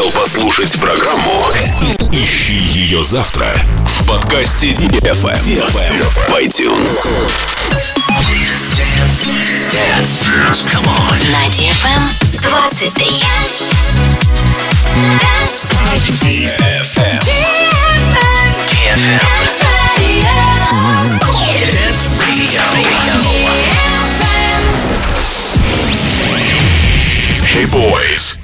успел послушать программу, ищи ее завтра в подкасте DFM, в iTunes. На DFM 23. Dance. DFM. DFM. Dance Radio. Dance Radio. Hey boys.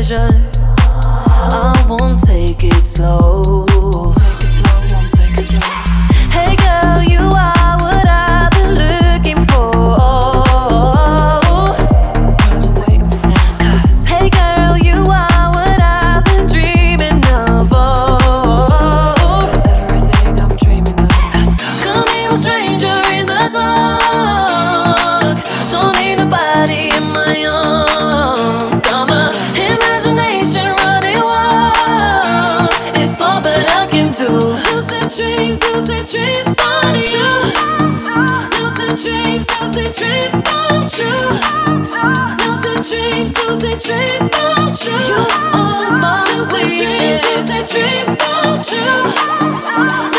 pleasure. I won't take it slow. dreams about you. You are my weakness. Dreams about you.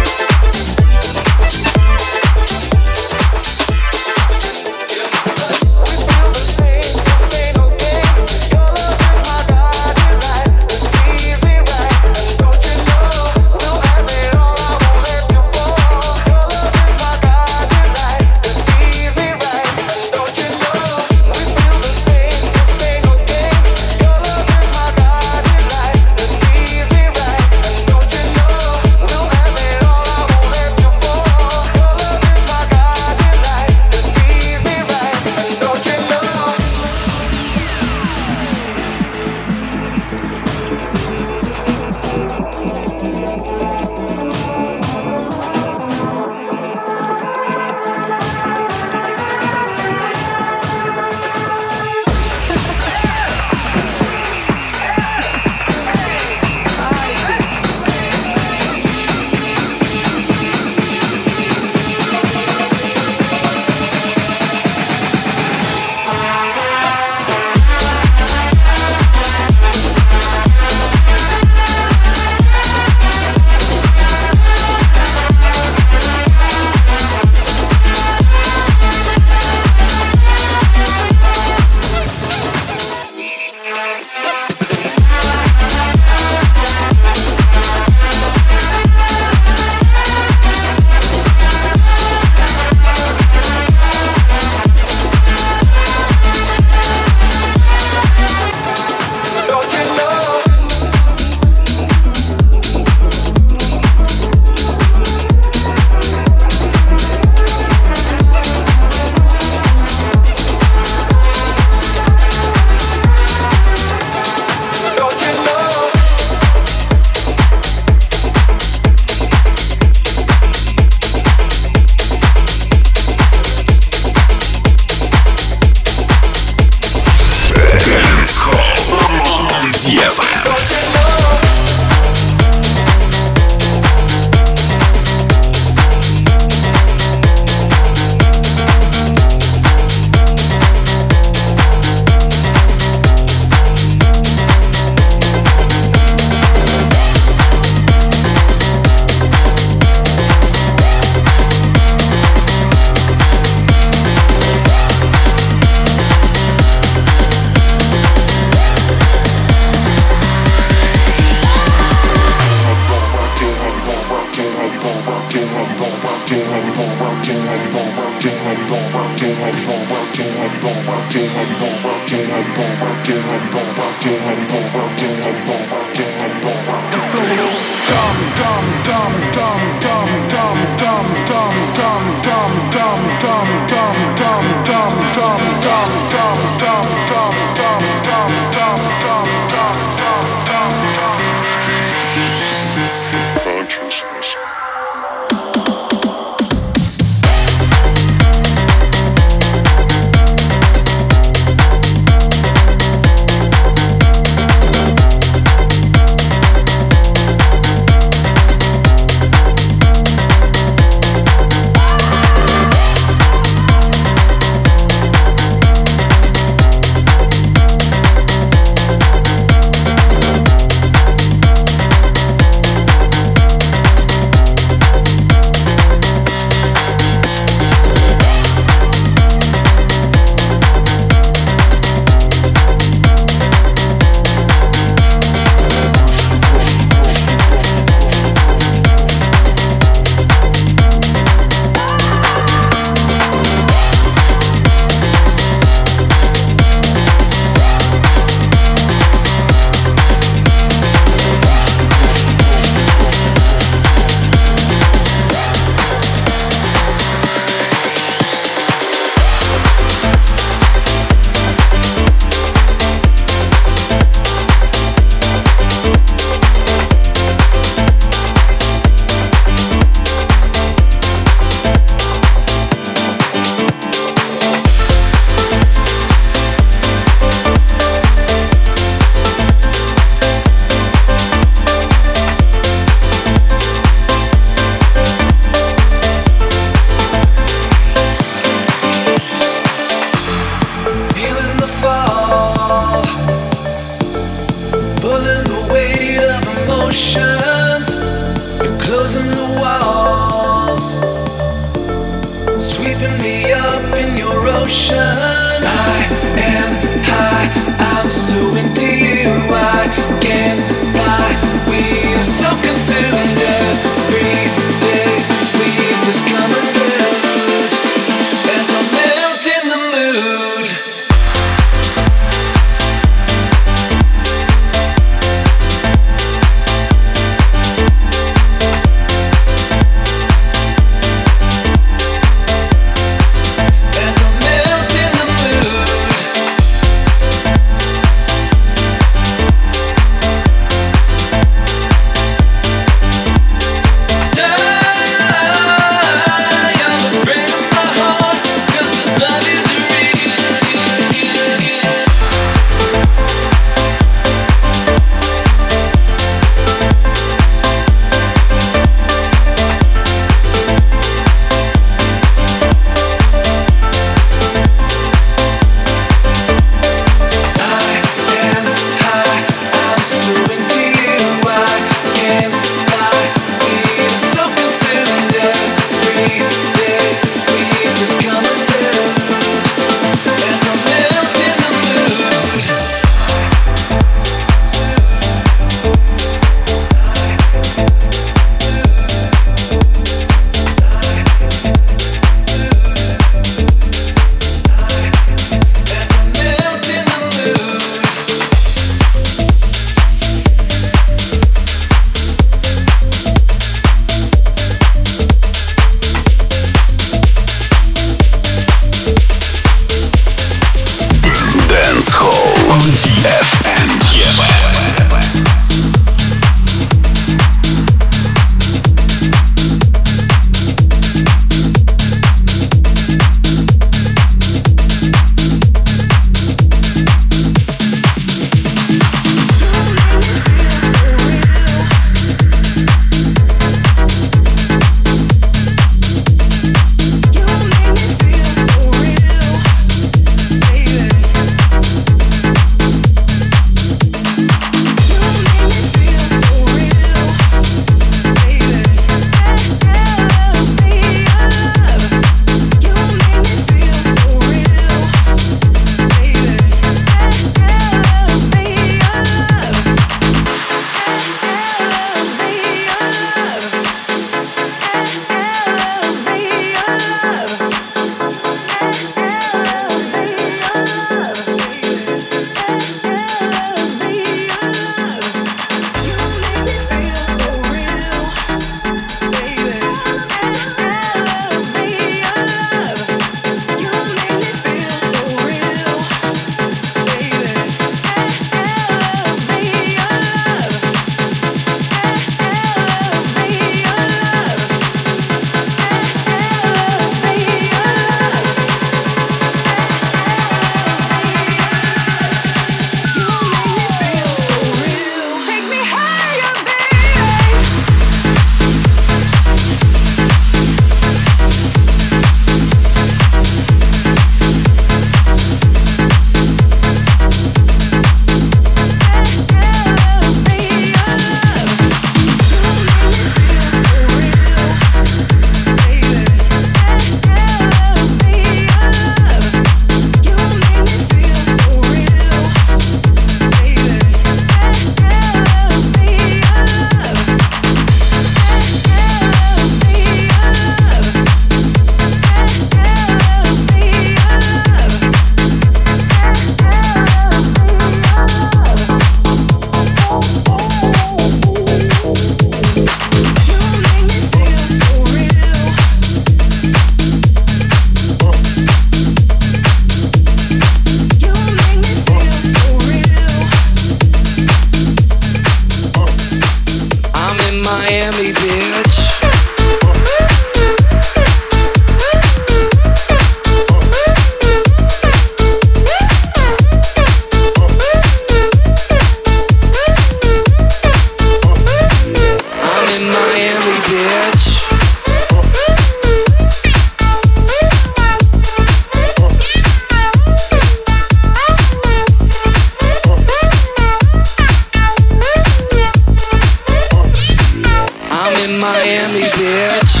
Miami, bitch.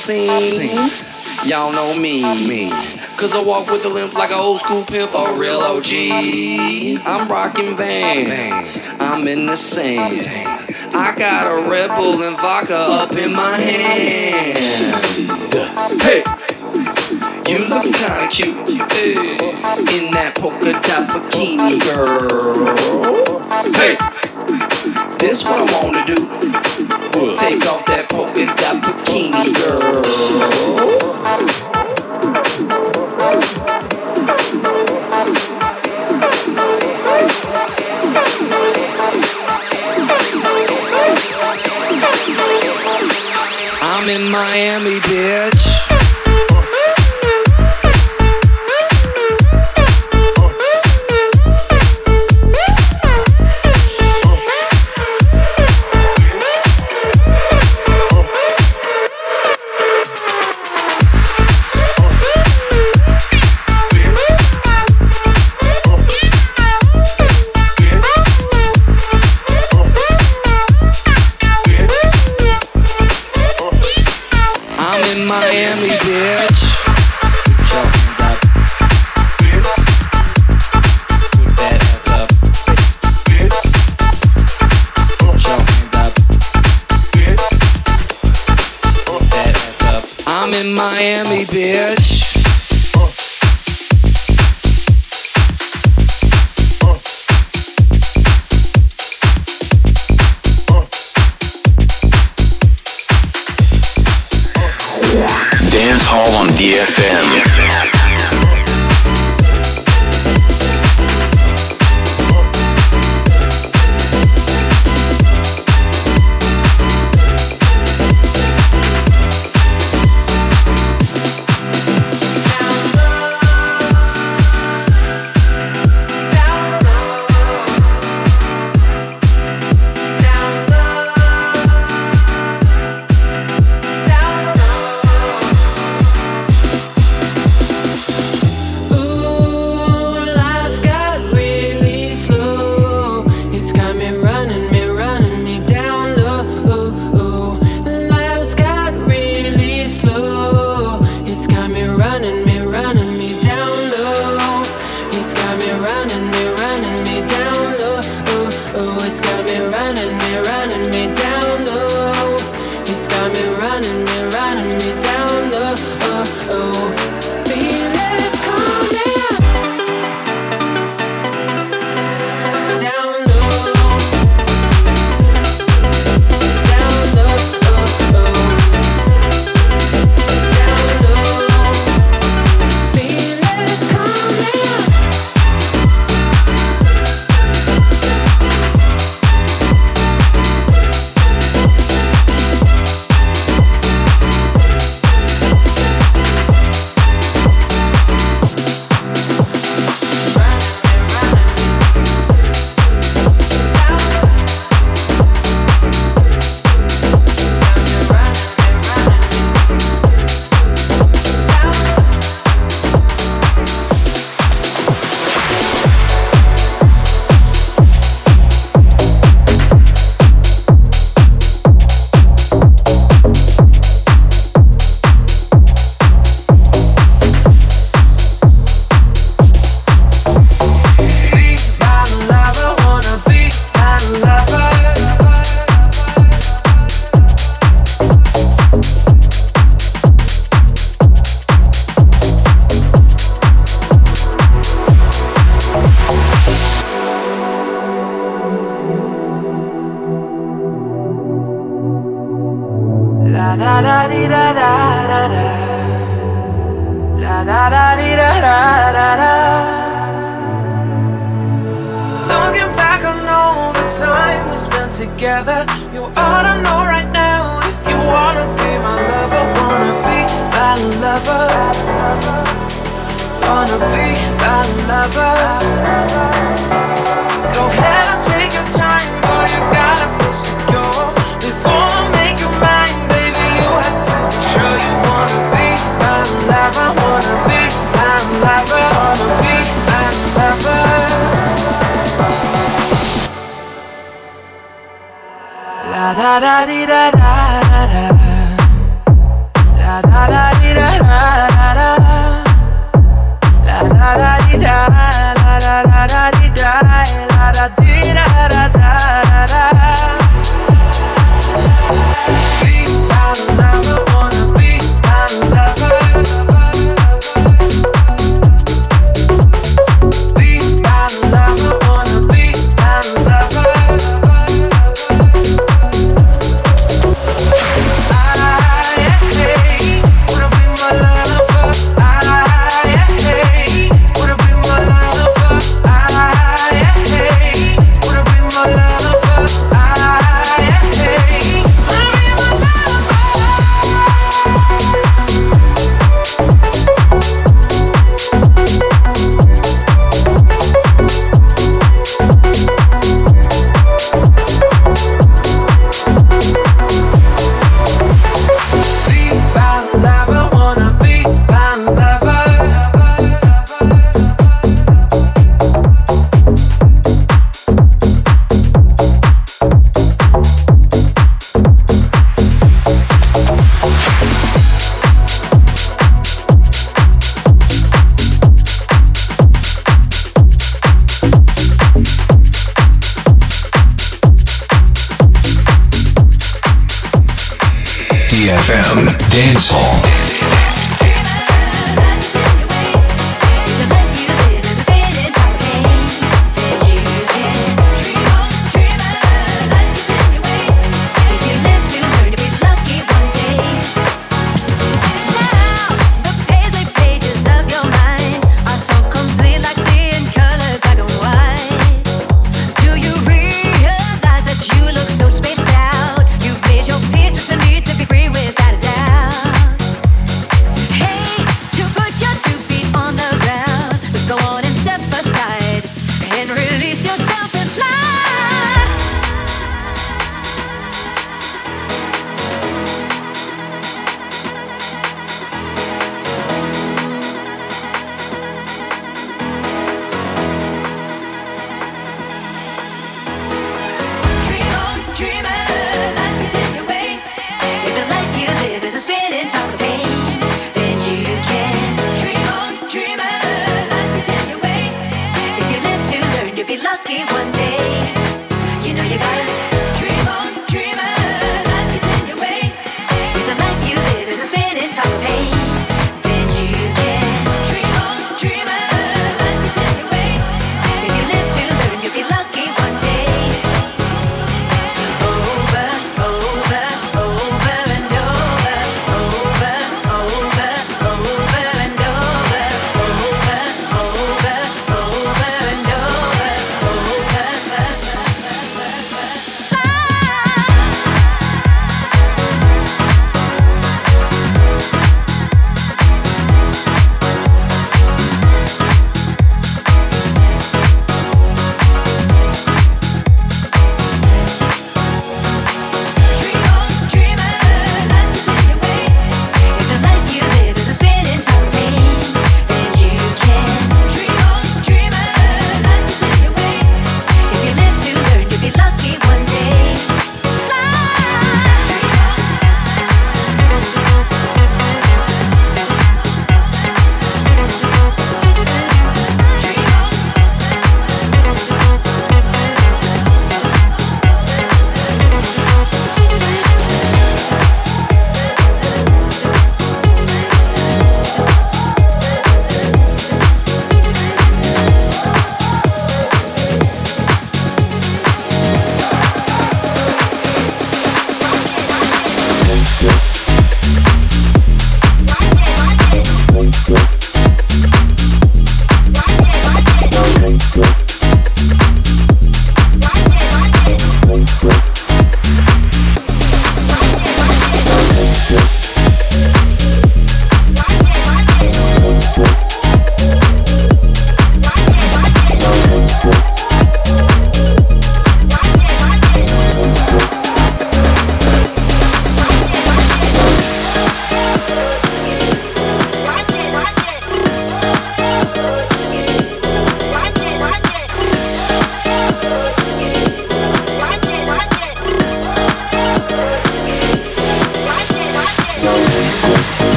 scene. Y'all know me. me. Cause I walk with a limp like an old school pimp, a real OG. I'm rocking vans, I'm in the sand. I got a Red Bull and vodka up in my hand. Hey! You look kinda cute hey. in that polka dot bikini, girl. Hey, this what I wanna do. Take off that polka dot bikini, girl. I'm in Miami, bitch.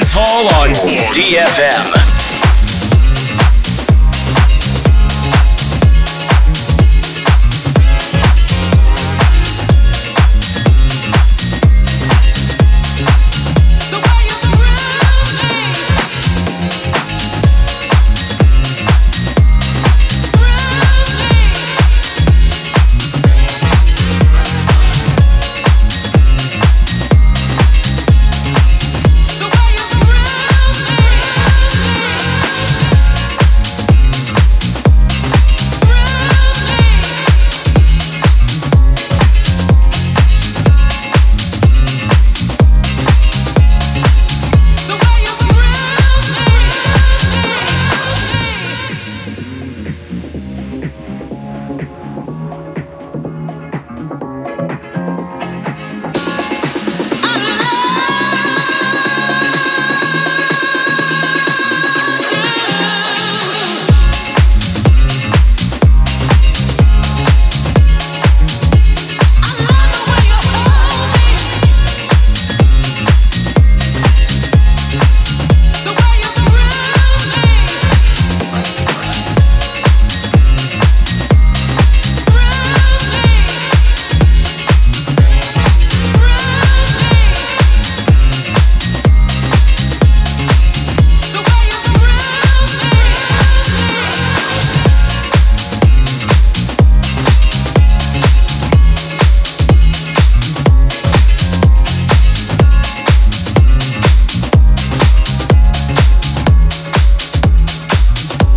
Dance Hall on DFM.